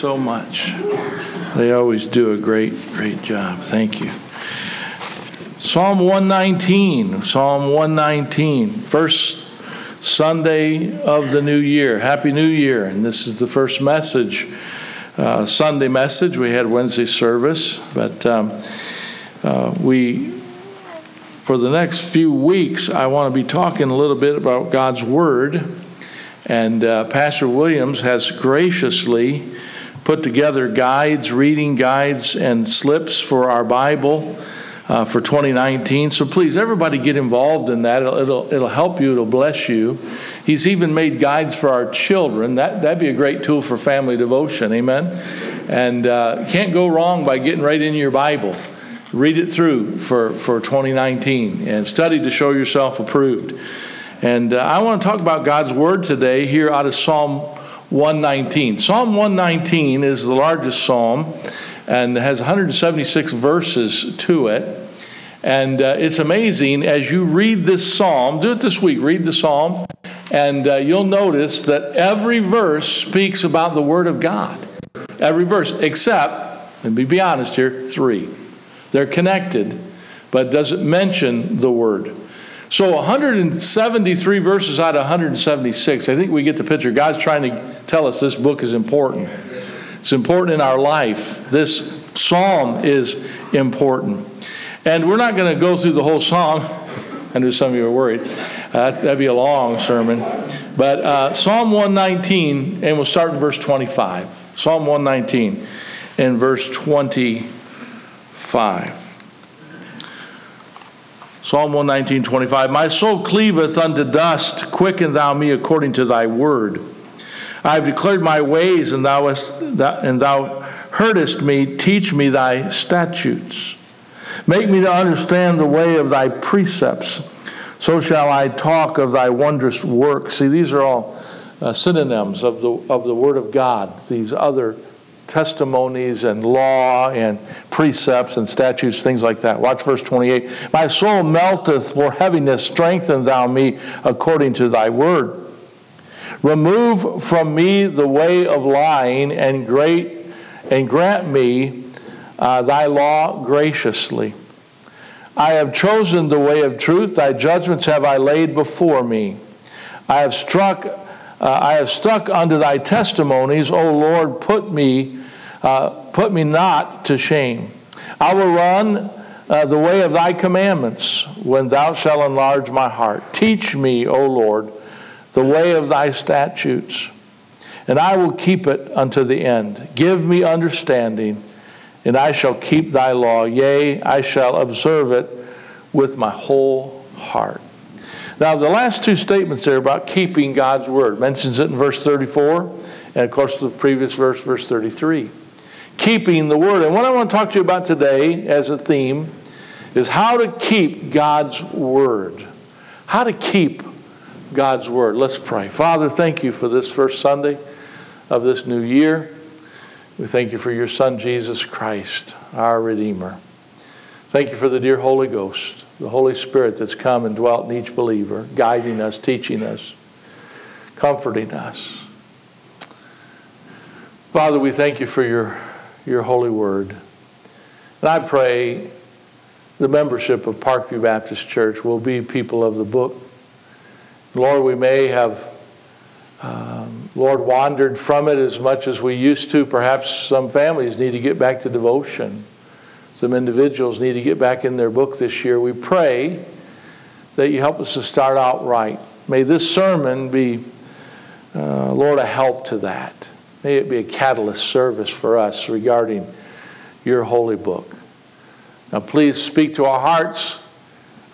so much. They always do a great, great job. Thank you. Psalm 119. Psalm 119. First Sunday of the new year. Happy New Year. And this is the first message, uh, Sunday message. We had Wednesday service, but um, uh, we, for the next few weeks, I want to be talking a little bit about God's Word. And uh, Pastor Williams has graciously put together guides, reading guides, and slips for our Bible uh, for 2019. So please, everybody get involved in that. It'll, it'll, it'll help you, it'll bless you. He's even made guides for our children. That, that'd be a great tool for family devotion. Amen. And uh, can't go wrong by getting right in your Bible. Read it through for, for 2019 and study to show yourself approved. And uh, I want to talk about God's Word today here out of Psalm 119. Psalm 119 is the largest psalm and has 176 verses to it. And uh, it's amazing as you read this psalm, do it this week, read the psalm, and uh, you'll notice that every verse speaks about the Word of God. Every verse, except, me be honest here, three. They're connected, but doesn't mention the Word. So 173 verses out of 176, I think we get the picture. God's trying to tell us this book is important. It's important in our life. This psalm is important. And we're not going to go through the whole song. I knew some of you were worried. Uh, that'd be a long sermon. But uh, Psalm 119, and we'll start in verse 25. Psalm 119 and verse 25. Psalm 119, 25. My soul cleaveth unto dust, quicken thou me according to thy word. I have declared my ways, and thou, hast, and thou heardest me. Teach me thy statutes. Make me to understand the way of thy precepts. So shall I talk of thy wondrous works. See, these are all uh, synonyms of the, of the Word of God, these other testimonies and law and precepts and statutes, things like that. Watch verse 28. My soul melteth for heaviness, strengthen thou me according to thy word. Remove from me the way of lying and great and grant me uh, thy law graciously. I have chosen the way of truth, thy judgments have I laid before me. I have struck uh, I have stuck unto thy testimonies, O Lord, put me uh, put me not to shame. I will run uh, the way of thy commandments when thou shalt enlarge my heart. Teach me, O Lord, the way of thy statutes, and I will keep it unto the end. Give me understanding, and I shall keep thy law. Yea, I shall observe it with my whole heart. Now, the last two statements there about keeping God's word mentions it in verse 34, and of course, the previous verse, verse 33 keeping the word. And what I want to talk to you about today as a theme is how to keep God's word. How to keep God's word. Let's pray. Father, thank you for this first Sunday of this new year. We thank you for your Son, Jesus Christ, our Redeemer. Thank you for the dear Holy Ghost, the Holy Spirit that's come and dwelt in each believer, guiding us, teaching us, comforting us. Father, we thank you for your your holy word. And I pray the membership of Parkview Baptist Church will be people of the book. Lord, we may have, um, Lord, wandered from it as much as we used to. Perhaps some families need to get back to devotion. Some individuals need to get back in their book this year. We pray that you help us to start out right. May this sermon be, uh, Lord, a help to that. May it be a catalyst service for us regarding your holy book. Now, please speak to our hearts.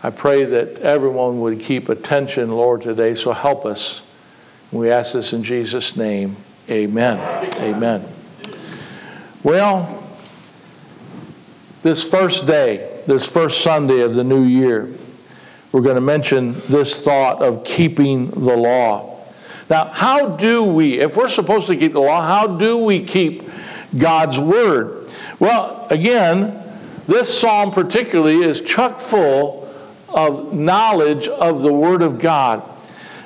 I pray that everyone would keep attention, Lord, today, so help us. We ask this in Jesus' name. Amen. Amen. Well, this first day, this first Sunday of the new year, we're going to mention this thought of keeping the law. Now, how do we, if we're supposed to keep the law, how do we keep God's word? Well, again, this psalm particularly is chock full of knowledge of the word of God.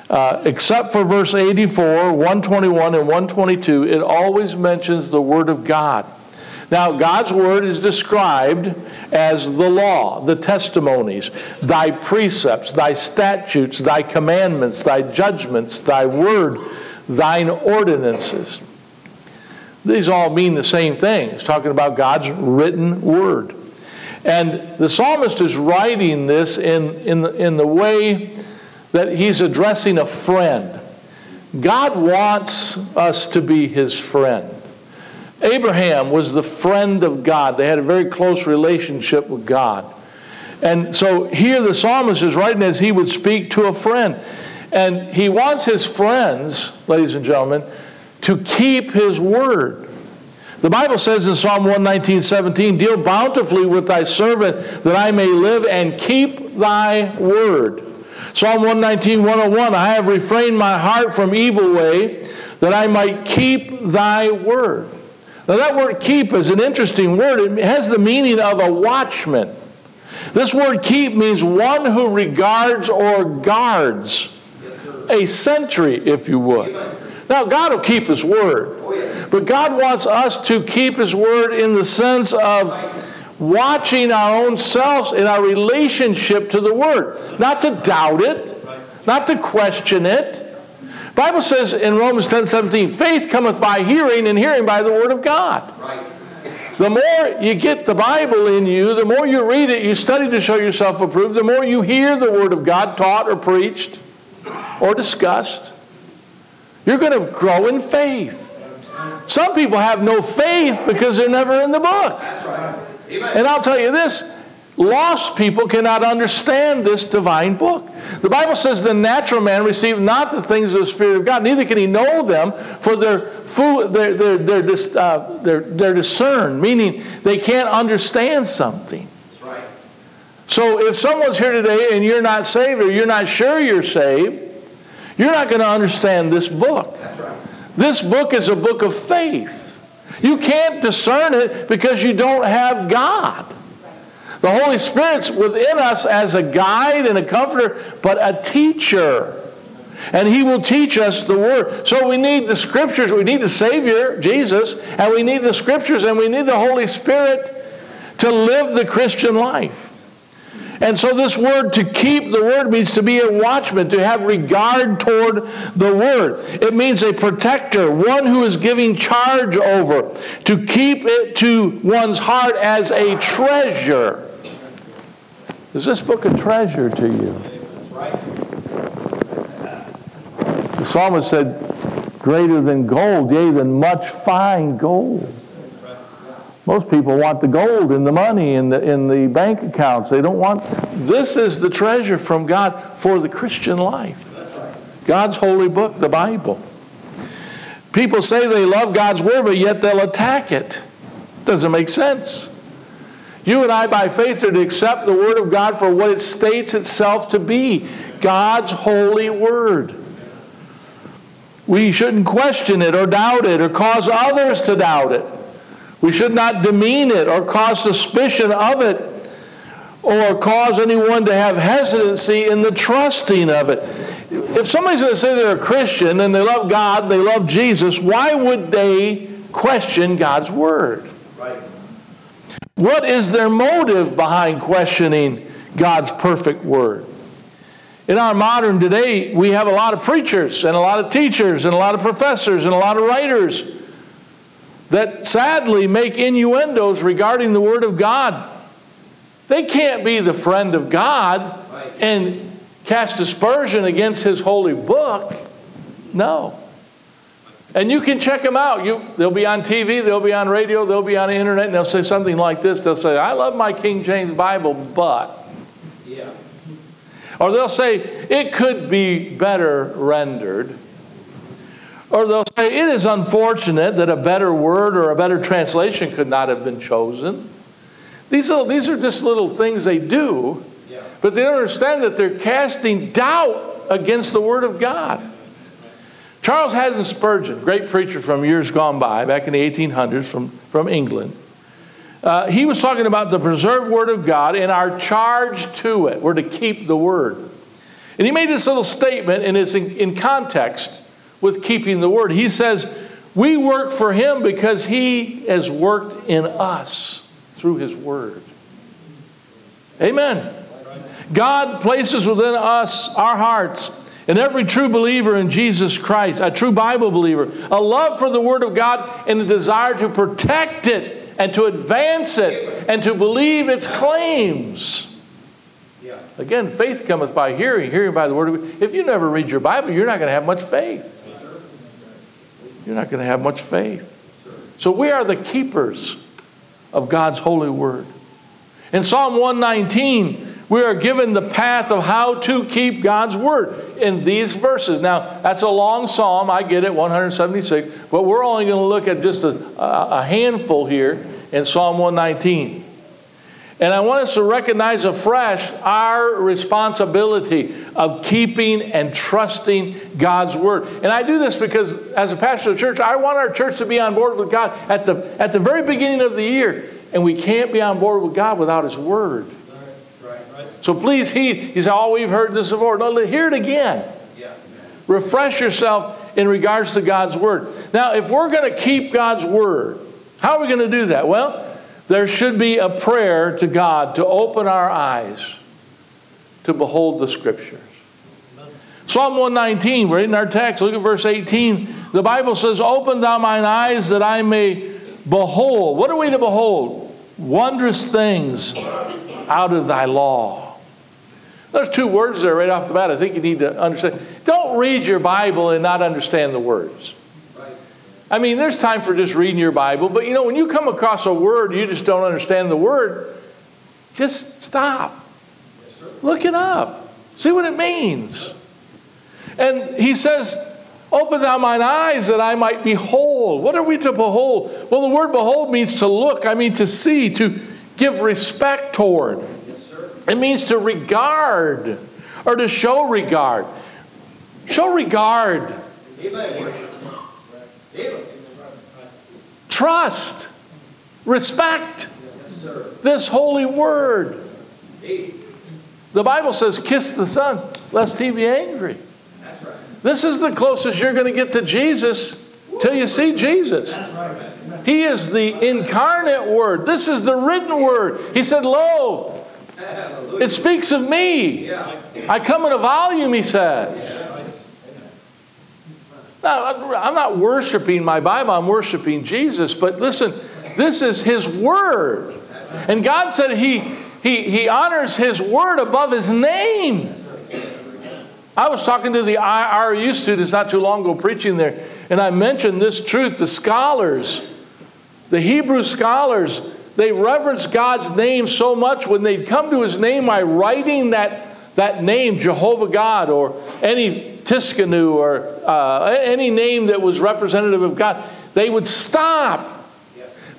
Uh, except for verse 84, 121, and 122, it always mentions the word of God. Now, God's word is described as the law, the testimonies, thy precepts, thy statutes, thy commandments, thy judgments, thy word, thine ordinances. These all mean the same thing. It's talking about God's written word. And the psalmist is writing this in, in, in the way that he's addressing a friend. God wants us to be his friend. Abraham was the friend of God. They had a very close relationship with God. And so here the psalmist is writing as he would speak to a friend. And he wants his friends, ladies and gentlemen, to keep his word. The Bible says in Psalm 119, 17, Deal bountifully with thy servant that I may live and keep thy word. Psalm 119, 101, I have refrained my heart from evil way that I might keep thy word. Now, that word keep is an interesting word. It has the meaning of a watchman. This word keep means one who regards or guards, a sentry, if you would. Now, God will keep His word, oh, but God wants us to keep His word in the sense of watching our own selves in our relationship to the word. Not to doubt it, not to question it, Bible says in Romans 10 17, faith cometh by hearing, and hearing by the word of God. Right. The more you get the Bible in you, the more you read it, you study to show yourself approved, the more you hear the word of God taught or preached or discussed, you're going to grow in faith. Some people have no faith because they're never in the book. And I'll tell you this Lost people cannot understand this divine book. The Bible says the natural man receives not the things of the Spirit of God, neither can he know them, for they're, food, they're, they're, they're, uh, they're, they're discerned, meaning they can't understand something. Right. So if someone's here today and you're not saved or you're not sure you're saved, you're not going to understand this book. This book is a book of faith. You can't discern it because you don't have God. The Holy Spirit's within us as a guide and a comforter, but a teacher. And He will teach us the Word. So we need the Scriptures. We need the Savior, Jesus, and we need the Scriptures, and we need the Holy Spirit to live the Christian life. And so, this word to keep the word means to be a watchman, to have regard toward the word. It means a protector, one who is giving charge over, to keep it to one's heart as a treasure. Is this book a treasure to you? The psalmist said, Greater than gold, yea, than much fine gold. Most people want the gold and the money in the, in the bank accounts. They don't want. This is the treasure from God for the Christian life. God's holy book, the Bible. People say they love God's word, but yet they'll attack it. Doesn't make sense. You and I, by faith, are to accept the Word of God for what it states itself to be God's holy Word. We shouldn't question it or doubt it or cause others to doubt it. We should not demean it or cause suspicion of it or cause anyone to have hesitancy in the trusting of it. If somebody's going to say they're a Christian and they love God, they love Jesus, why would they question God's Word? What is their motive behind questioning God's perfect word? In our modern today, we have a lot of preachers and a lot of teachers and a lot of professors and a lot of writers that sadly make innuendos regarding the Word of God. They can't be the friend of God and cast aspersion against His holy book. No. And you can check them out. You, they'll be on TV, they'll be on radio, they'll be on the internet, and they'll say something like this. They'll say, I love my King James Bible, but. Yeah. Or they'll say, it could be better rendered. Or they'll say, it is unfortunate that a better word or a better translation could not have been chosen. These, little, these are just little things they do, yeah. but they don't understand that they're casting doubt against the Word of God. Charles Haddon Spurgeon, great preacher from years gone by, back in the 1800s from, from England, uh, he was talking about the preserved Word of God and our charge to it. We're to keep the Word. And he made this little statement, and it's in, in context with keeping the Word. He says, We work for Him because He has worked in us through His Word. Amen. God places within us, our hearts, and every true believer in Jesus Christ, a true Bible believer, a love for the Word of God and a desire to protect it and to advance it and to believe its claims. Again, faith cometh by hearing, hearing by the Word of God. If you never read your Bible, you're not going to have much faith. You're not going to have much faith. So we are the keepers of God's holy Word. In Psalm 119, we are given the path of how to keep God's word in these verses. Now, that's a long psalm, I get it, 176, but we're only going to look at just a, a handful here in Psalm 119. And I want us to recognize afresh our responsibility of keeping and trusting God's word. And I do this because, as a pastor of the church, I want our church to be on board with God at the, at the very beginning of the year. And we can't be on board with God without His word. So please heed. He said, Oh, we've heard this before. No, hear it again. Refresh yourself in regards to God's word. Now, if we're going to keep God's word, how are we going to do that? Well, there should be a prayer to God to open our eyes to behold the scriptures. Psalm 119, we're in our text. Look at verse 18. The Bible says, Open thou mine eyes that I may behold. What are we to behold? Wondrous things out of thy law. There's two words there right off the bat I think you need to understand. Don't read your Bible and not understand the words. I mean, there's time for just reading your Bible, but you know, when you come across a word, you just don't understand the word, Just stop. Look it up. See what it means. And he says, Open thou mine eyes that I might behold. What are we to behold? Well, the word behold means to look, I mean to see, to give respect toward. It means to regard or to show regard. Show regard. Trust. Respect this holy word. The Bible says, kiss the Son, lest he be angry. This is the closest you're going to get to Jesus till you see Jesus. He is the incarnate word. This is the written word. He said, Lo, it speaks of me. I come in a volume, he says. Now, I'm not worshiping my Bible, I'm worshiping Jesus. But listen, this is his word. And God said he, he, he honors his word above his name. I was talking to the IRU students not too long ago preaching there, and I mentioned this truth. The scholars, the Hebrew scholars, they reverence God's name so much when they'd come to his name by writing that, that name, Jehovah God, or any Tsidkenu, or uh, any name that was representative of God, they would stop.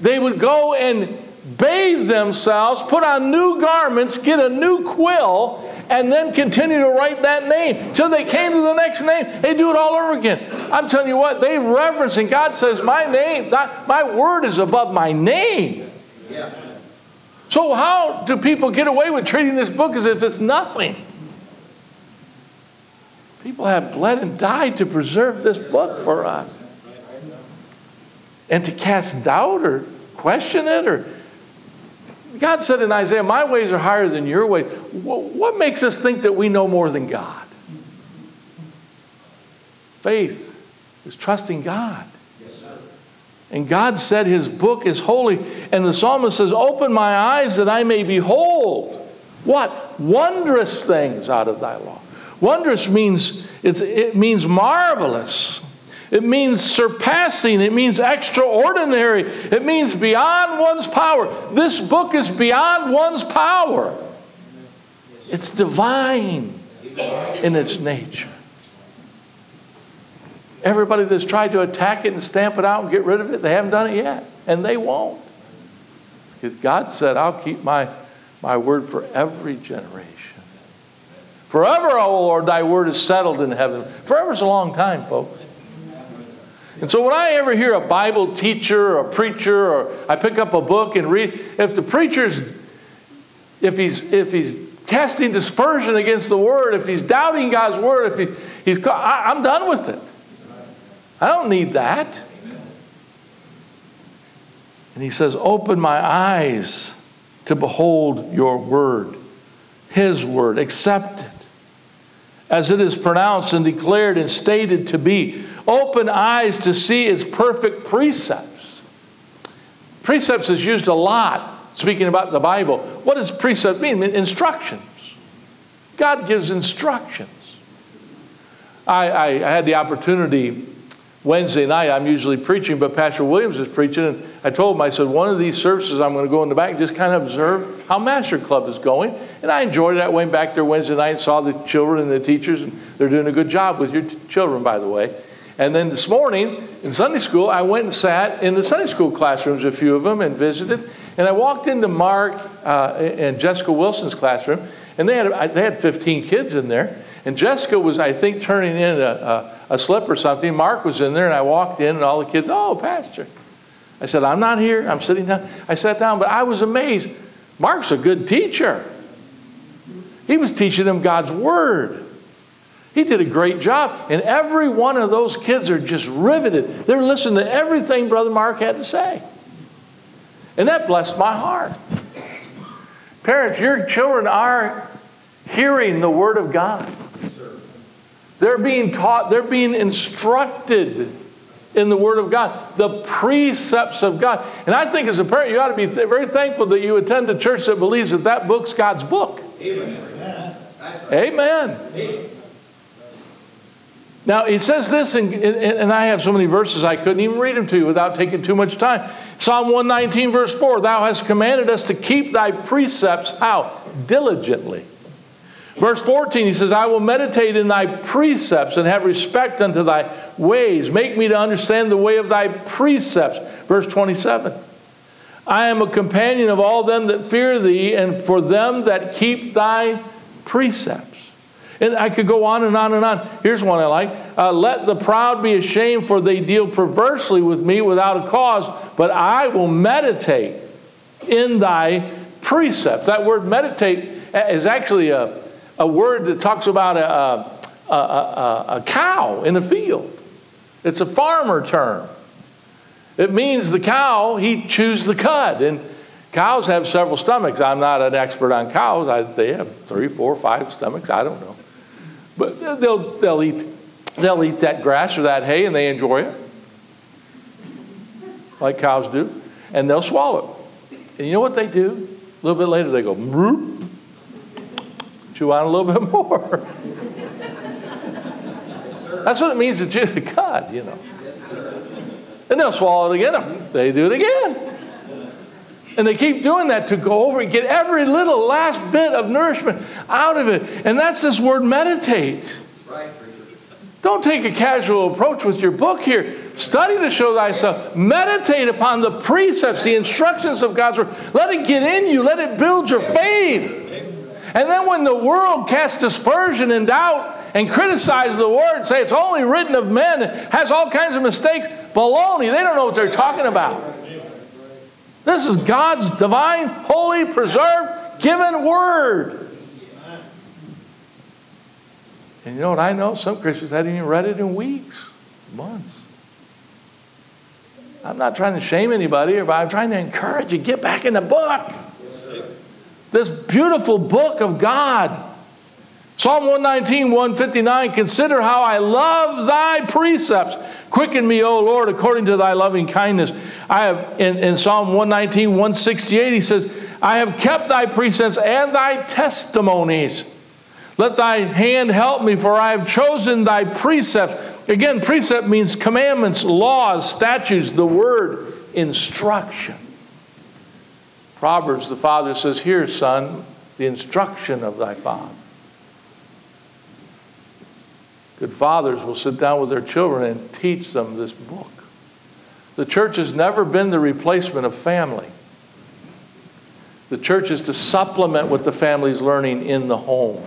They would go and bathe themselves, put on new garments, get a new quill, and then continue to write that name till they came to the next name. They do it all over again. I'm telling you what, they reverence, and God says, My name, that, my word is above my name. Yeah. So, how do people get away with treating this book as if it's nothing? People have bled and died to preserve this book for us. And to cast doubt or question it or God said in Isaiah, My ways are higher than your ways. What makes us think that we know more than God? Faith is trusting God. And God said his book is holy. And the psalmist says, Open my eyes that I may behold. What? Wondrous things out of thy law. Wondrous means it means marvelous. It means surpassing. It means extraordinary. It means beyond one's power. This book is beyond one's power. It's divine in its nature. Everybody that's tried to attack it and stamp it out and get rid of it, they haven't done it yet. And they won't. Because God said, I'll keep my, my word for every generation. Forever, O Lord, thy word is settled in heaven. Forever's a long time, folks. And so when I ever hear a Bible teacher or a preacher or I pick up a book and read, if the preacher's, if he's, if he's casting dispersion against the word, if he's doubting God's word, if he, he's, I, I'm done with it. I don't need that. And he says, Open my eyes to behold your word, his word, accept as it is pronounced and declared and stated to be open eyes to see its perfect precepts. Precepts is used a lot speaking about the Bible. What does precept mean? Instructions. God gives instructions. I, I, I had the opportunity Wednesday night, I'm usually preaching, but Pastor Williams is preaching. And I told him, I said, one of these services, I'm going to go in the back and just kind of observe how Master Club is going. And I enjoyed it. I went back there Wednesday night and saw the children and the teachers, and they're doing a good job with your t- children, by the way. And then this morning in Sunday school, I went and sat in the Sunday school classrooms, a few of them, and visited. And I walked into Mark uh, and Jessica Wilson's classroom, and they had, they had 15 kids in there. And Jessica was, I think, turning in a, a, a slip or something. Mark was in there, and I walked in, and all the kids, oh, Pastor. I said, I'm not here. I'm sitting down. I sat down, but I was amazed. Mark's a good teacher. He was teaching them God's Word. He did a great job. And every one of those kids are just riveted. They're listening to everything Brother Mark had to say. And that blessed my heart. Parents, your children are hearing the Word of God. They're being taught, they're being instructed in the Word of God, the precepts of God. And I think as a parent, you ought to be th- very thankful that you attend a church that believes that that book's God's book. Amen. Amen. Amen. Now, he says this, and, and I have so many verses I couldn't even read them to you without taking too much time. Psalm 119, verse 4 Thou hast commanded us to keep thy precepts out Diligently. Verse 14, he says, I will meditate in thy precepts and have respect unto thy ways. Make me to understand the way of thy precepts. Verse 27, I am a companion of all them that fear thee, and for them that keep thy precepts. And I could go on and on and on. Here's one I like. Uh, Let the proud be ashamed, for they deal perversely with me without a cause, but I will meditate in thy precepts. That word meditate is actually a, a word that talks about a, a, a, a cow in a field. It's a farmer term. It means the cow, he chews the cud. And cows have several stomachs. I'm not an expert on cows. I, they have three, four, five stomachs. I don't know. But they'll, they'll, eat, they'll eat that grass or that hay and they enjoy it, like cows do, and they'll swallow it. And you know what they do? A little bit later, they go, Broop, chew on a little bit more. That's what it means to the cud, you know. And they'll swallow it again. They do it again. And they keep doing that to go over and get every little last bit of nourishment out of it. And that's this word meditate. Don't take a casual approach with your book here. Study to show thyself. Meditate upon the precepts, the instructions of God's word. Let it get in you, let it build your faith. And then when the world casts dispersion and doubt and criticizes the word, say it's only written of men, has all kinds of mistakes, baloney. They don't know what they're talking about. This is God's divine, holy, preserved, given word. And you know what I know? Some Christians hadn't even read it in weeks, months. I'm not trying to shame anybody, but I'm trying to encourage you get back in the book. This beautiful book of God. Psalm 119, 159 Consider how I love thy precepts. Quicken me, O Lord, according to thy loving kindness. I have in, in Psalm 119, 168, he says, I have kept thy precepts and thy testimonies. Let thy hand help me, for I have chosen thy precepts. Again, precept means commandments, laws, statutes, the word, instruction. Proverbs, the father says, Here, son, the instruction of thy father. Good fathers will sit down with their children and teach them this book. The church has never been the replacement of family. The church is to supplement what the family's learning in the home.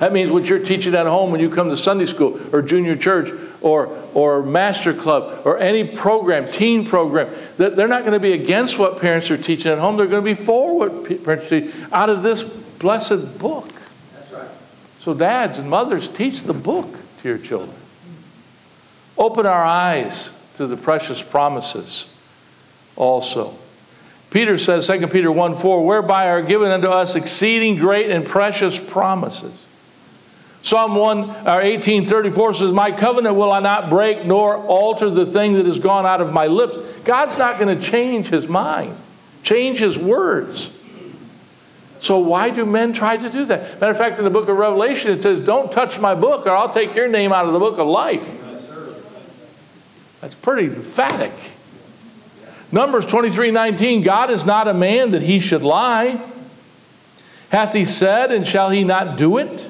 That means what you're teaching at home when you come to Sunday school or junior church or, or master club or any program, teen program, that they're not going to be against what parents are teaching at home. They're going to be for what parents teach out of this blessed book. That's right. So, dads and mothers, teach the book to your children. Open our eyes to the precious promises also. Peter says, 2 Peter 1 4, whereby are given unto us exceeding great and precious promises. Psalm 1 uh, or 1834 says, My covenant will I not break, nor alter the thing that has gone out of my lips. God's not going to change his mind, change his words. So why do men try to do that? Matter of fact, in the book of Revelation, it says, Don't touch my book, or I'll take your name out of the book of life. That's pretty emphatic. Numbers 23 19, God is not a man that he should lie. Hath he said, and shall he not do it?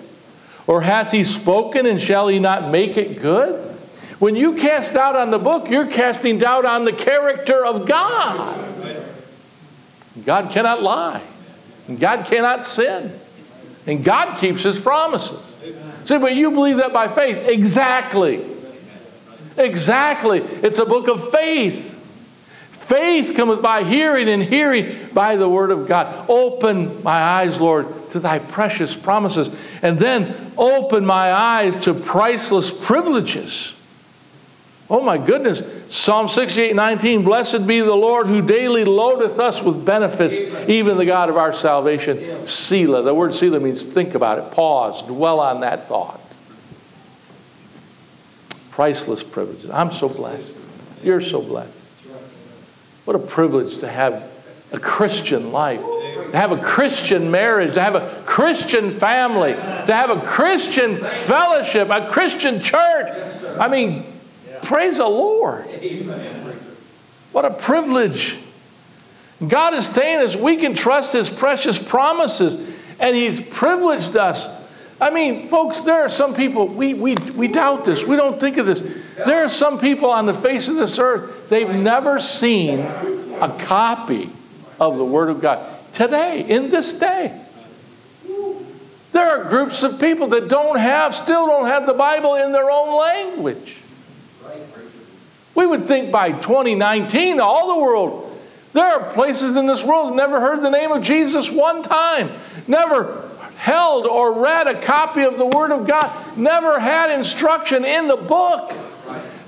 Or hath he spoken, and shall he not make it good? When you cast doubt on the book, you're casting doubt on the character of God. God cannot lie. And God cannot sin. And God keeps his promises. See, but you believe that by faith. Exactly. Exactly. It's a book of faith. Faith cometh by hearing, and hearing by the word of God. Open my eyes, Lord, to thy precious promises. And then open my eyes to priceless privileges. Oh my goodness. Psalm 68 19, blessed be the Lord who daily loadeth us with benefits, even the God of our salvation. Selah. The word Selah means think about it, pause, dwell on that thought. Priceless privileges. I'm so blessed. You're so blessed. What a privilege to have a Christian life, to have a Christian marriage, to have a Christian family, to have a Christian fellowship, a Christian church. I mean, praise the Lord. What a privilege. God is saying us we can trust His precious promises, and He's privileged us. I mean, folks, there are some people, we, we, we doubt this. We don't think of this. There are some people on the face of this earth, they've never seen a copy of the Word of God. Today, in this day, there are groups of people that don't have, still don't have the Bible in their own language. We would think by 2019, all the world, there are places in this world never heard the name of Jesus one time, never held or read a copy of the Word of God, never had instruction in the book.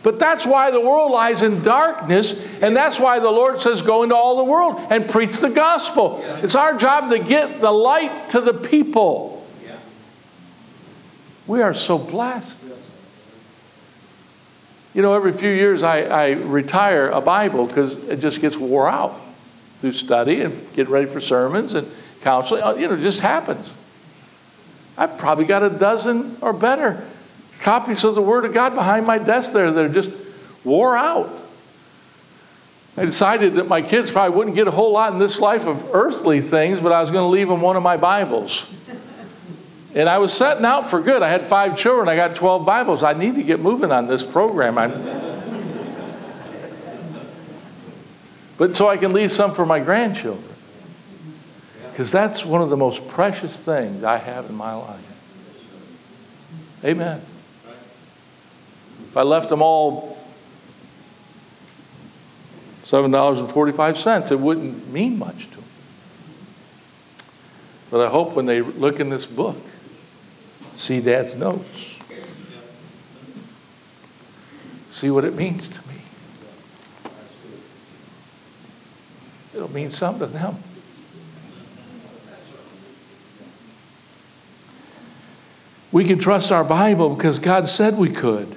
But that's why the world lies in darkness, and that's why the Lord says, Go into all the world and preach the gospel. It's our job to get the light to the people. We are so blessed. You know, every few years I, I retire a Bible because it just gets wore out through study and getting ready for sermons and counseling. Uh, you know, it just happens. I've probably got a dozen or better copies of the Word of God behind my desk there that are just wore out. I decided that my kids probably wouldn't get a whole lot in this life of earthly things, but I was going to leave them one of my Bibles. And I was setting out for good. I had five children. I got 12 Bibles. I need to get moving on this program. I'm, but so I can leave some for my grandchildren. Because that's one of the most precious things I have in my life. Amen. If I left them all $7.45, it wouldn't mean much to them. But I hope when they look in this book, see Dad's notes, see what it means to me. It'll mean something to them. We can trust our Bible because God said we could.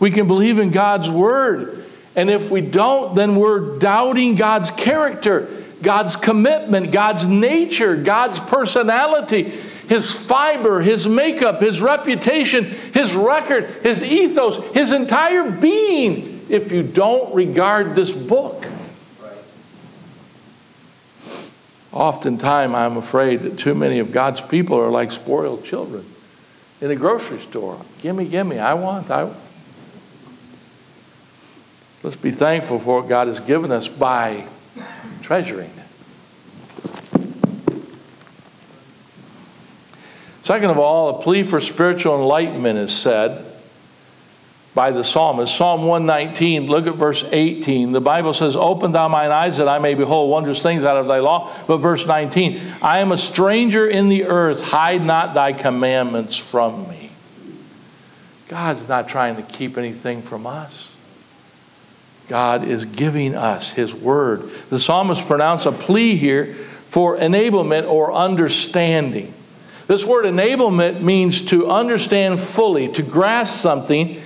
We can believe in God's Word. And if we don't, then we're doubting God's character, God's commitment, God's nature, God's personality, His fiber, His makeup, His reputation, His record, His ethos, His entire being, if you don't regard this book. Oftentimes, I'm afraid that too many of God's people are like spoiled children in a grocery store. Gimme, gimme, I want, I want. Let's be thankful for what God has given us by treasuring it. Second of all, a plea for spiritual enlightenment is said by the psalmist. Psalm 119, look at verse 18. The Bible says, Open thou mine eyes that I may behold wondrous things out of thy law. But verse 19, I am a stranger in the earth, hide not thy commandments from me. God's not trying to keep anything from us. God is giving us His word. The psalmist pronounced a plea here for enablement or understanding. This word enablement means to understand fully, to grasp something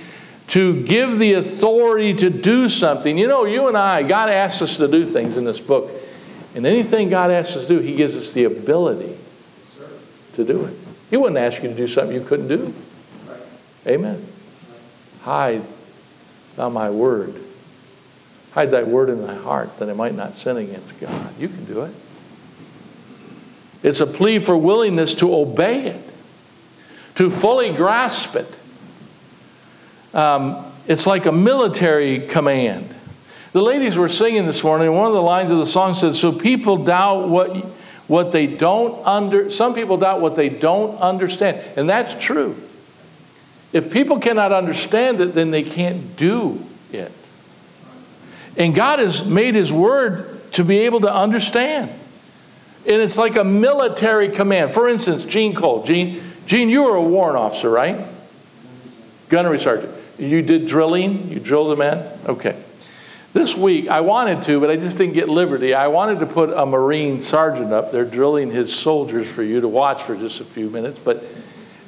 to give the authority to do something. You know, you and I, God asks us to do things in this book. And anything God asks us to do, He gives us the ability to do it. He wouldn't ask you to do something you couldn't do. Amen. Hide thou my word. Hide thy word in thy heart that I might not sin against God. You can do it. It's a plea for willingness to obey it, to fully grasp it um, it's like a military command. The ladies were singing this morning, and one of the lines of the song says, So people doubt what, what they don't under, some people doubt what they don't understand. And that's true. If people cannot understand it, then they can't do it. And God has made His word to be able to understand. And it's like a military command. For instance, Gene Cole. Gene, Gene, you were a warrant officer, right? Gunnery sergeant. You did drilling? You drilled the men? Okay. This week, I wanted to, but I just didn't get liberty. I wanted to put a Marine sergeant up there drilling his soldiers for you to watch for just a few minutes, but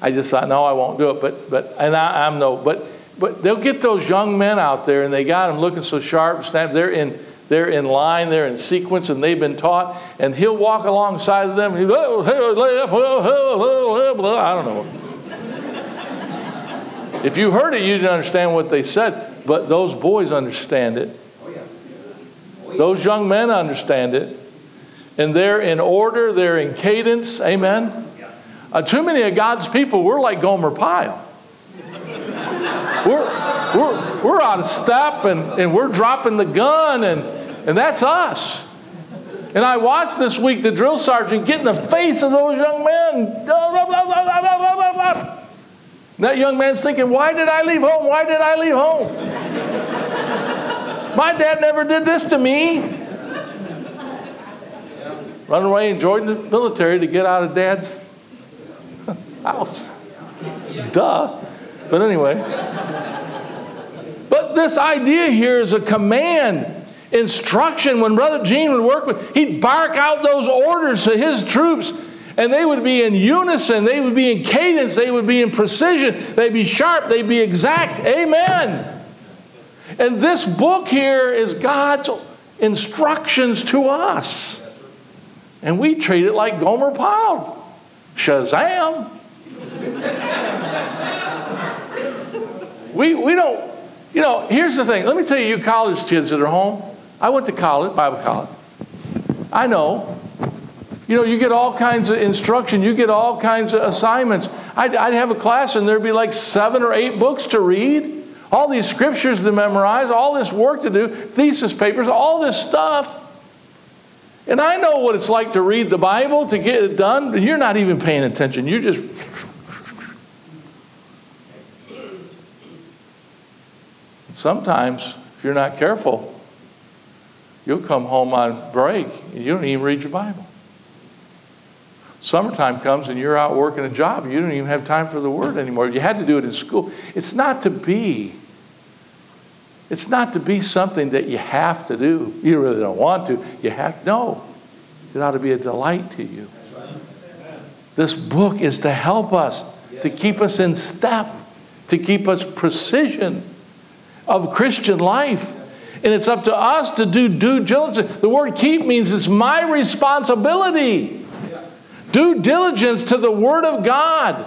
I just thought, no, I won't do it. But, but and I, am no, but, but they'll get those young men out there, and they got them looking so sharp, snap. They're in, they're in line, they're in sequence, and they've been taught. And he'll walk alongside of them. He, I don't know. If you heard it, you didn't understand what they said. But those boys understand it. Those young men understand it. And they're in order, they're in cadence. Amen. Uh, too many of God's people, we're like Gomer Pyle. We're, we're, we're out of step and, and we're dropping the gun, and, and that's us. And I watched this week the drill sergeant get in the face of those young men. That young man's thinking, Why did I leave home? Why did I leave home? My dad never did this to me. Run away and join the military to get out of dad's house. Duh. But anyway. But this idea here is a command, instruction. When Brother Gene would work with, he'd bark out those orders to his troops, and they would be in unison, they would be in cadence, they would be in precision, they'd be sharp, they'd be exact. Amen. And this book here is God's instructions to us. And we treat it like Gomer Pyle. Shazam. we, we don't, you know, here's the thing. Let me tell you, you college kids that are home, I went to college, Bible college. I know. You know, you get all kinds of instruction, you get all kinds of assignments. I'd, I'd have a class and there'd be like seven or eight books to read all these scriptures to memorize, all this work to do, thesis papers, all this stuff. And I know what it's like to read the Bible, to get it done, and you're not even paying attention. You're just. Sometimes, if you're not careful, you'll come home on break and you don't even read your Bible. Summertime comes and you're out working a job you don't even have time for the Word anymore. You had to do it in school. It's not to be it's not to be something that you have to do. You really don't want to. You have no. It ought to be a delight to you. This book is to help us, to keep us in step, to keep us precision of Christian life. And it's up to us to do due diligence. The word keep means it's my responsibility. Due diligence to the Word of God.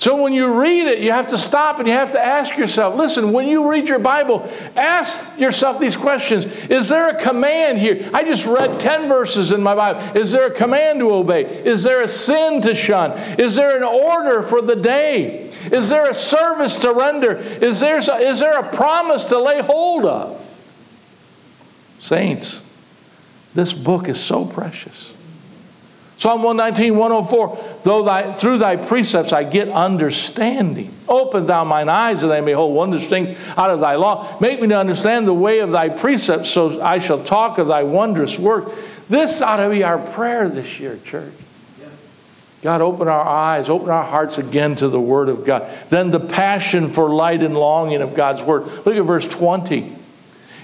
So when you read it, you have to stop and you have to ask yourself listen, when you read your Bible, ask yourself these questions Is there a command here? I just read 10 verses in my Bible. Is there a command to obey? Is there a sin to shun? Is there an order for the day? Is there a service to render? Is there, is there a promise to lay hold of? Saints, this book is so precious. Psalm 119, 104, though thy, through thy precepts I get understanding. Open thou mine eyes that I may hold wondrous things out of thy law. Make me to understand the way of thy precepts, so I shall talk of thy wondrous work. This ought to be our prayer this year, church. God, open our eyes, open our hearts again to the Word of God. Then the passion for light and longing of God's Word. Look at verse 20.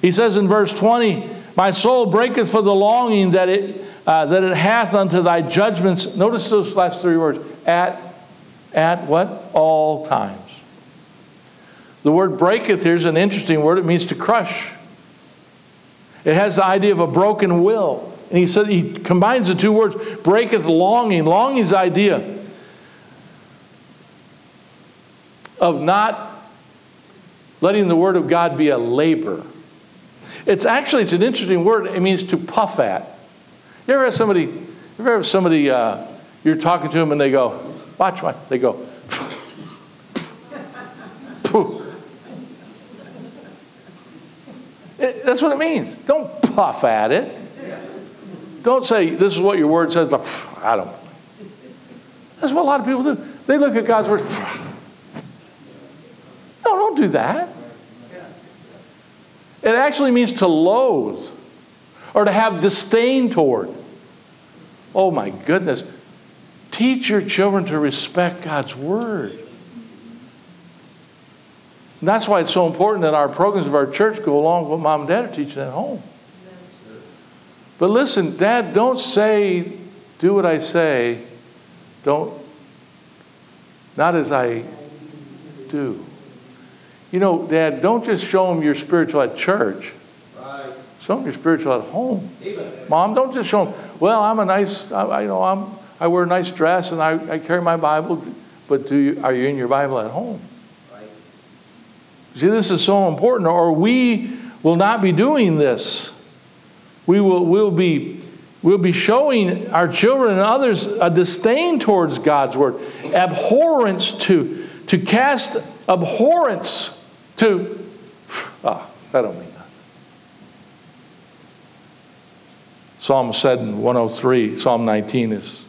He says in verse 20, My soul breaketh for the longing that it uh, that it hath unto thy judgments. Notice those last three words at, at what? All times. The word breaketh here is an interesting word. It means to crush. It has the idea of a broken will. And he says he combines the two words, breaketh longing. Longing's idea of not letting the word of God be a labor. It's actually it's an interesting word. It means to puff at. You ever have somebody, you ever have somebody, uh, you're talking to them and they go, watch my, they go, it, that's what it means. Don't puff at it. Don't say, this is what your word says, but I don't. That's what a lot of people do. They look at God's word. No, don't do that. It actually means to loathe or to have disdain toward. Oh my goodness. Teach your children to respect God's word. And that's why it's so important that our programs of our church go along with what mom and dad are teaching at home. But listen, dad, don't say, do what I say. Don't, not as I do. You know, dad, don't just show them your spiritual at church. Show them your spiritual at home. Mom, don't just show them, well, I'm a nice, I, you know, I'm, I wear a nice dress and I, I carry my Bible, but do you, are you in your Bible at home? See, this is so important, or we will not be doing this. We will we'll be, we'll be showing our children and others a disdain towards God's word, abhorrence to, to cast abhorrence to, ah, that don't mean nothing. Psalm said in 103, Psalm 19 is,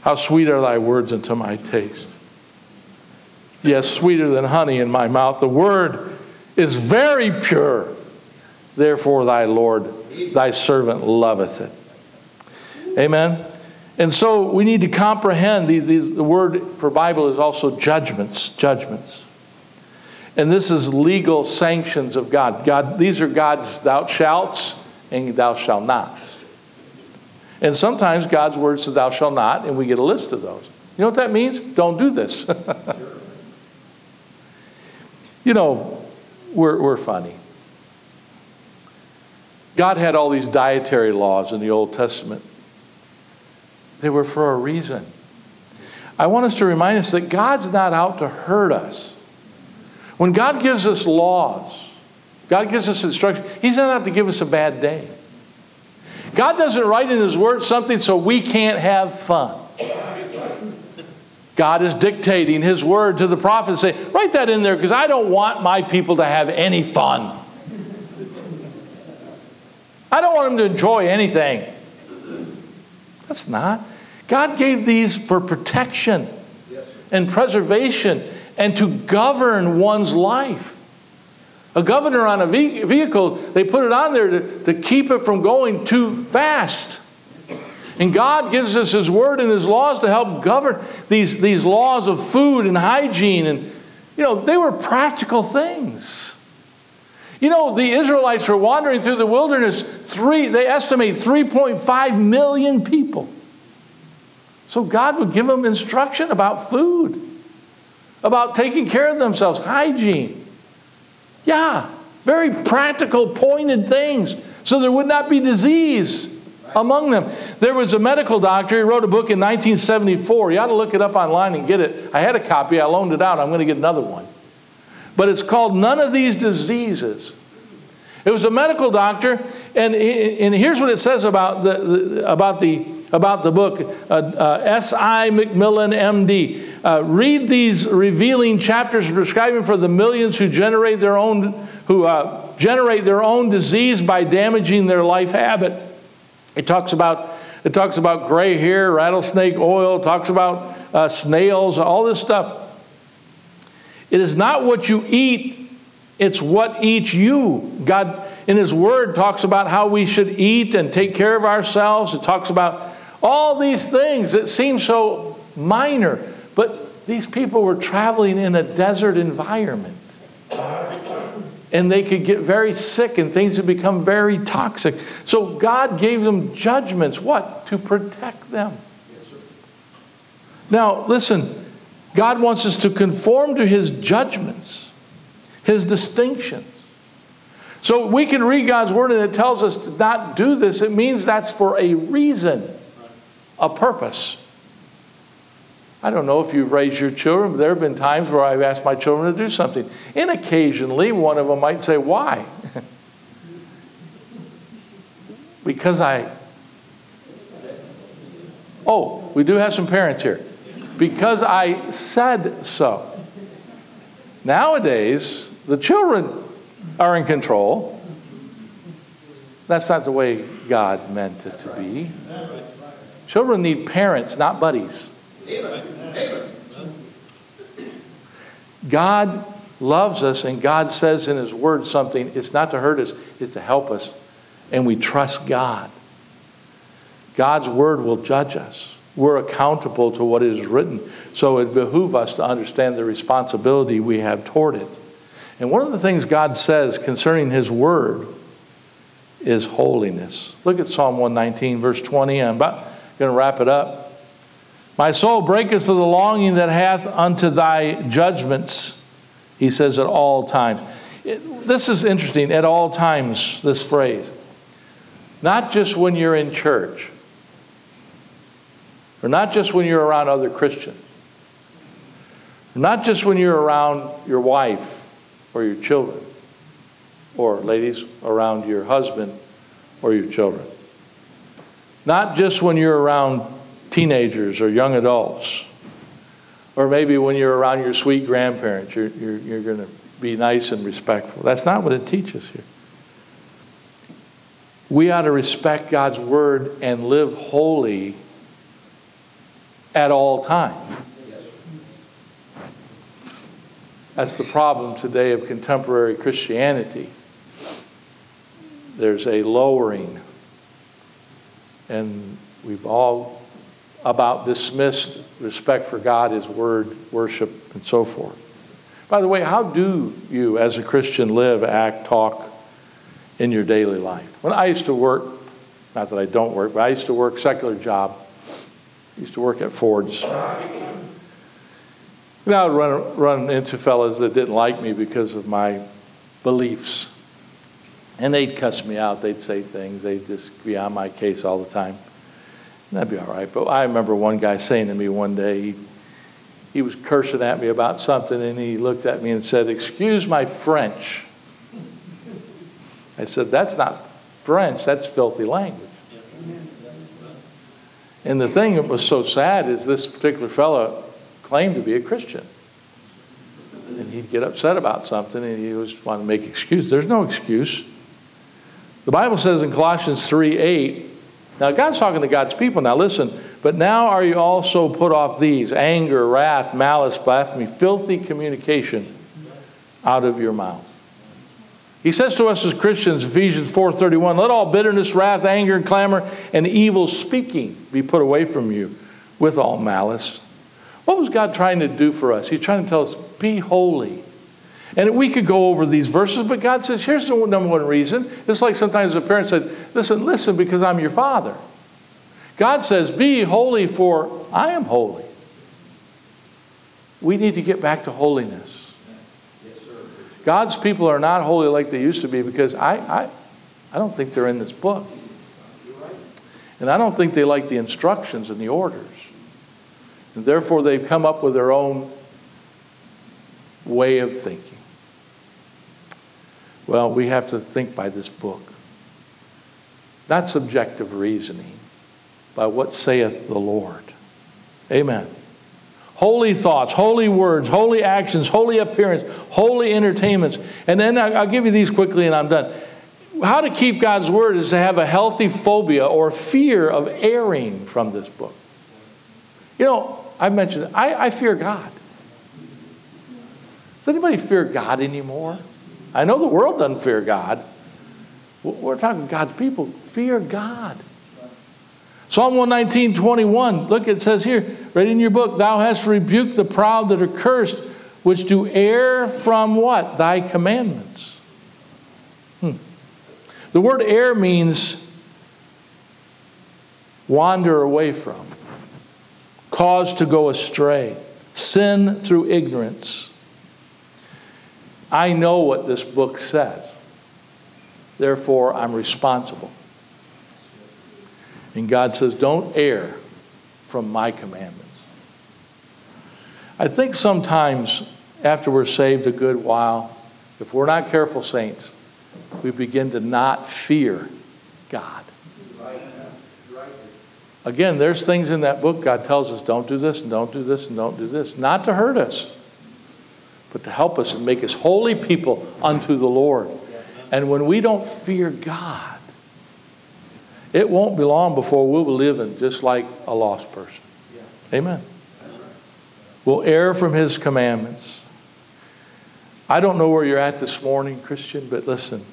How sweet are thy words unto my taste. Yes, sweeter than honey in my mouth. The word is very pure. Therefore, thy Lord, thy servant loveth it. Amen. And so we need to comprehend these, these, the word for Bible is also judgments, judgments. And this is legal sanctions of God. God these are God's thou shalt and thou shalt not. And sometimes God's word says thou shalt not, and we get a list of those. You know what that means? Don't do this. you know, we're, we're funny. God had all these dietary laws in the Old Testament. They were for a reason. I want us to remind us that God's not out to hurt us. When God gives us laws, God gives us instruction, He's not out to give us a bad day. God doesn't write in His Word something so we can't have fun. God is dictating His Word to the prophet and say, write that in there because I don't want my people to have any fun. I don't want them to enjoy anything. That's not. God gave these for protection and preservation and to govern one's life. A governor on a vehicle, they put it on there to, to keep it from going too fast. And God gives us His word and His laws to help govern these, these laws of food and hygiene. And, you know, they were practical things. You know, the Israelites were wandering through the wilderness, three, they estimate 3.5 million people. So God would give them instruction about food, about taking care of themselves, hygiene. Yeah, very practical, pointed things so there would not be disease among them. There was a medical doctor, he wrote a book in 1974. You ought to look it up online and get it. I had a copy, I loaned it out. I'm going to get another one. But it's called None of These Diseases. It was a medical doctor, and, and here's what it says about the, the about the about the book, uh, uh, S.I. McMillen, M.D. Uh, read these revealing chapters prescribing for the millions who generate their own who uh, generate their own disease by damaging their life habit. It talks about it talks about gray hair, rattlesnake oil, talks about uh, snails, all this stuff. It is not what you eat, it's what eats you. God in His Word talks about how we should eat and take care of ourselves. It talks about all these things that seem so minor, but these people were traveling in a desert environment. And they could get very sick and things would become very toxic. So God gave them judgments. What? To protect them. Now, listen, God wants us to conform to His judgments, His distinctions. So we can read God's word and it tells us to not do this. It means that's for a reason a purpose. I don't know if you've raised your children, but there have been times where I've asked my children to do something. And occasionally one of them might say, Why? because I. Oh, we do have some parents here. Because I said so. Nowadays, the children are in control. That's not the way God meant it to be. Children need parents, not buddies. God loves us, and God says in His Word something. It's not to hurt us, it's to help us. And we trust God. God's Word will judge us. We're accountable to what is written. So it behooves us to understand the responsibility we have toward it. And one of the things God says concerning His Word is holiness. Look at Psalm 119, verse 20. I'm about going to wrap it up. My soul breaketh for the longing that hath unto thy judgments, he says at all times. It, this is interesting, at all times, this phrase. Not just when you're in church, or not just when you're around other Christians, not just when you're around your wife or your children, or ladies, around your husband or your children. Not just when you're around teenagers or young adults, or maybe when you're around your sweet grandparents, you're, you're, you're going to be nice and respectful. That's not what it teaches here. We ought to respect God's word and live holy at all times. That's the problem today of contemporary Christianity. There's a lowering, and we've all about dismissed respect for God, His Word, worship, and so forth. By the way, how do you, as a Christian, live, act, talk in your daily life? When I used to work, not that I don't work, but I used to work secular job. I used to work at Ford's. And I would run, run into fellas that didn't like me because of my beliefs. And they'd cuss me out. They'd say things. They'd just be on my case all the time. And that'd be all right. But I remember one guy saying to me one day, he, he was cursing at me about something, and he looked at me and said, Excuse my French. I said, That's not French, that's filthy language. And the thing that was so sad is this particular fellow claimed to be a Christian. And he'd get upset about something and he always wanting to make excuses. There's no excuse. The Bible says in Colossians 3 8, now God's talking to God's people. Now listen, but now are you also put off these anger, wrath, malice, blasphemy, filthy communication out of your mouth. He says to us as Christians, Ephesians 4:31, let all bitterness, wrath, anger, clamor, and evil speaking be put away from you with all malice. What was God trying to do for us? He's trying to tell us, be holy and we could go over these verses, but God says, here's the number one reason. It's like sometimes a parent said, listen, listen, because I'm your father. God says, be holy, for I am holy. We need to get back to holiness. God's people are not holy like they used to be because I, I, I don't think they're in this book. And I don't think they like the instructions and the orders. And therefore, they've come up with their own way of thinking. Well, we have to think by this book. Not subjective reasoning, by what saith the Lord. Amen. Holy thoughts, holy words, holy actions, holy appearance, holy entertainments. And then I'll give you these quickly and I'm done. How to keep God's word is to have a healthy phobia or fear of erring from this book. You know, I mentioned, I, I fear God. Does anybody fear God anymore? I know the world doesn't fear God. We're talking God's people. Fear God. Psalm 119, 21. Look, it says here, right in your book, Thou hast rebuked the proud that are cursed, which do err from what? Thy commandments. Hmm. The word err means wander away from, cause to go astray, sin through ignorance. I know what this book says. Therefore, I'm responsible. And God says, Don't err from my commandments. I think sometimes after we're saved a good while, if we're not careful, saints, we begin to not fear God. Again, there's things in that book God tells us don't do this and don't do this and don't do this, not to hurt us but to help us and make us holy people unto the Lord. And when we don't fear God, it won't be long before we'll be living just like a lost person. Amen. We'll err from His commandments. I don't know where you're at this morning, Christian, but listen.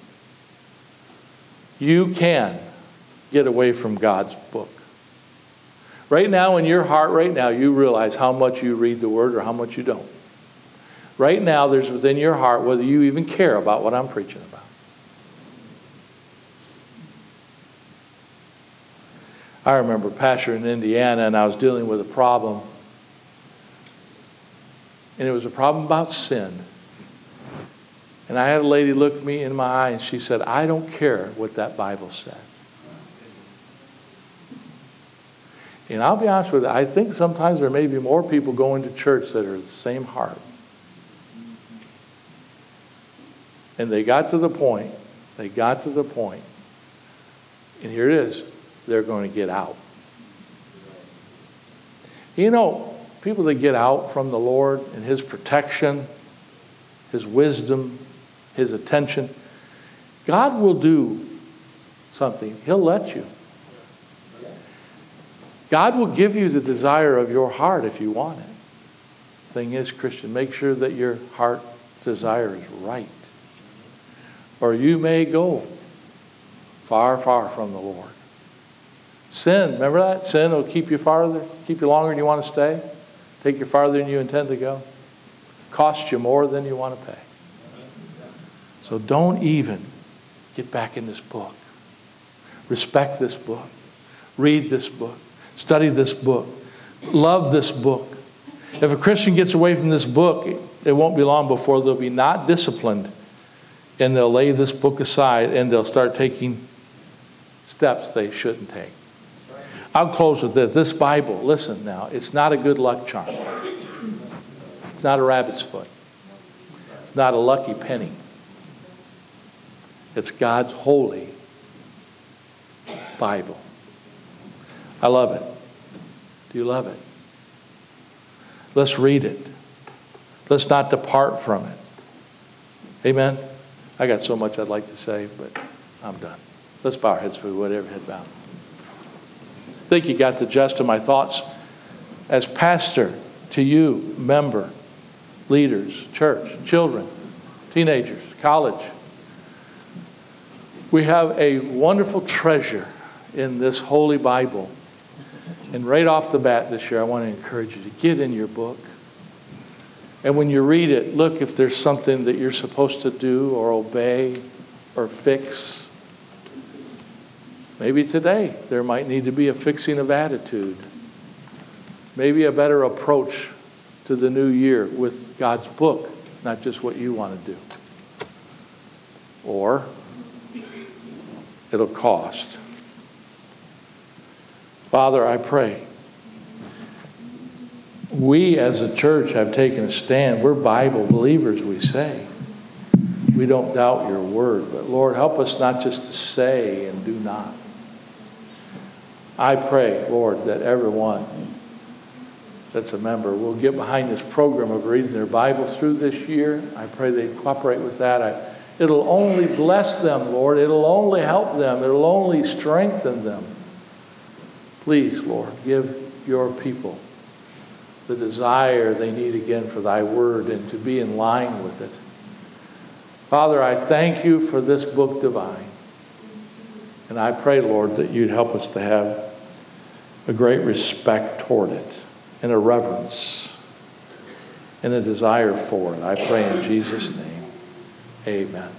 You can get away from God's book. Right now, in your heart, right now, you realize how much you read the Word or how much you don't. Right now, there's within your heart whether you even care about what I'm preaching about. I remember pastor in Indiana, and I was dealing with a problem. And it was a problem about sin. And I had a lady look me in my eye and she said, I don't care what that Bible says. And I'll be honest with you, I think sometimes there may be more people going to church that are the same heart. And they got to the point, they got to the point, and here it is, they're going to get out. You know, people that get out from the Lord and His protection, His wisdom, His attention, God will do something. He'll let you. God will give you the desire of your heart if you want it. Thing is, Christian, make sure that your heart desire is right. Or you may go far, far from the Lord. Sin, remember that? Sin will keep you farther, keep you longer than you want to stay, take you farther than you intend to go, cost you more than you want to pay. So don't even get back in this book. Respect this book. Read this book. Study this book. Love this book. If a Christian gets away from this book, it won't be long before they'll be not disciplined and they'll lay this book aside and they'll start taking steps they shouldn't take. I'll close with this. This Bible, listen now, it's not a good luck charm. It's not a rabbit's foot. It's not a lucky penny. It's God's holy Bible. I love it. Do you love it? Let's read it. Let's not depart from it. Amen. I got so much I'd like to say, but I'm done. Let's bow our heads for whatever head bowed. I think you got the gist of my thoughts. As pastor to you, member, leaders, church, children, teenagers, college, we have a wonderful treasure in this Holy Bible. And right off the bat this year, I want to encourage you to get in your book. And when you read it, look if there's something that you're supposed to do or obey or fix. Maybe today there might need to be a fixing of attitude. Maybe a better approach to the new year with God's book, not just what you want to do. Or it'll cost. Father, I pray. We as a church have taken a stand. We're Bible believers, we say. We don't doubt your word, but Lord, help us not just to say and do not. I pray, Lord, that everyone that's a member will get behind this program of reading their Bible through this year. I pray they cooperate with that. I, it'll only bless them, Lord. It'll only help them. It'll only strengthen them. Please, Lord, give your people the desire they need again for thy word and to be in line with it. Father, I thank you for this book divine. And I pray, Lord, that you'd help us to have a great respect toward it and a reverence and a desire for it. I pray in Jesus' name. Amen.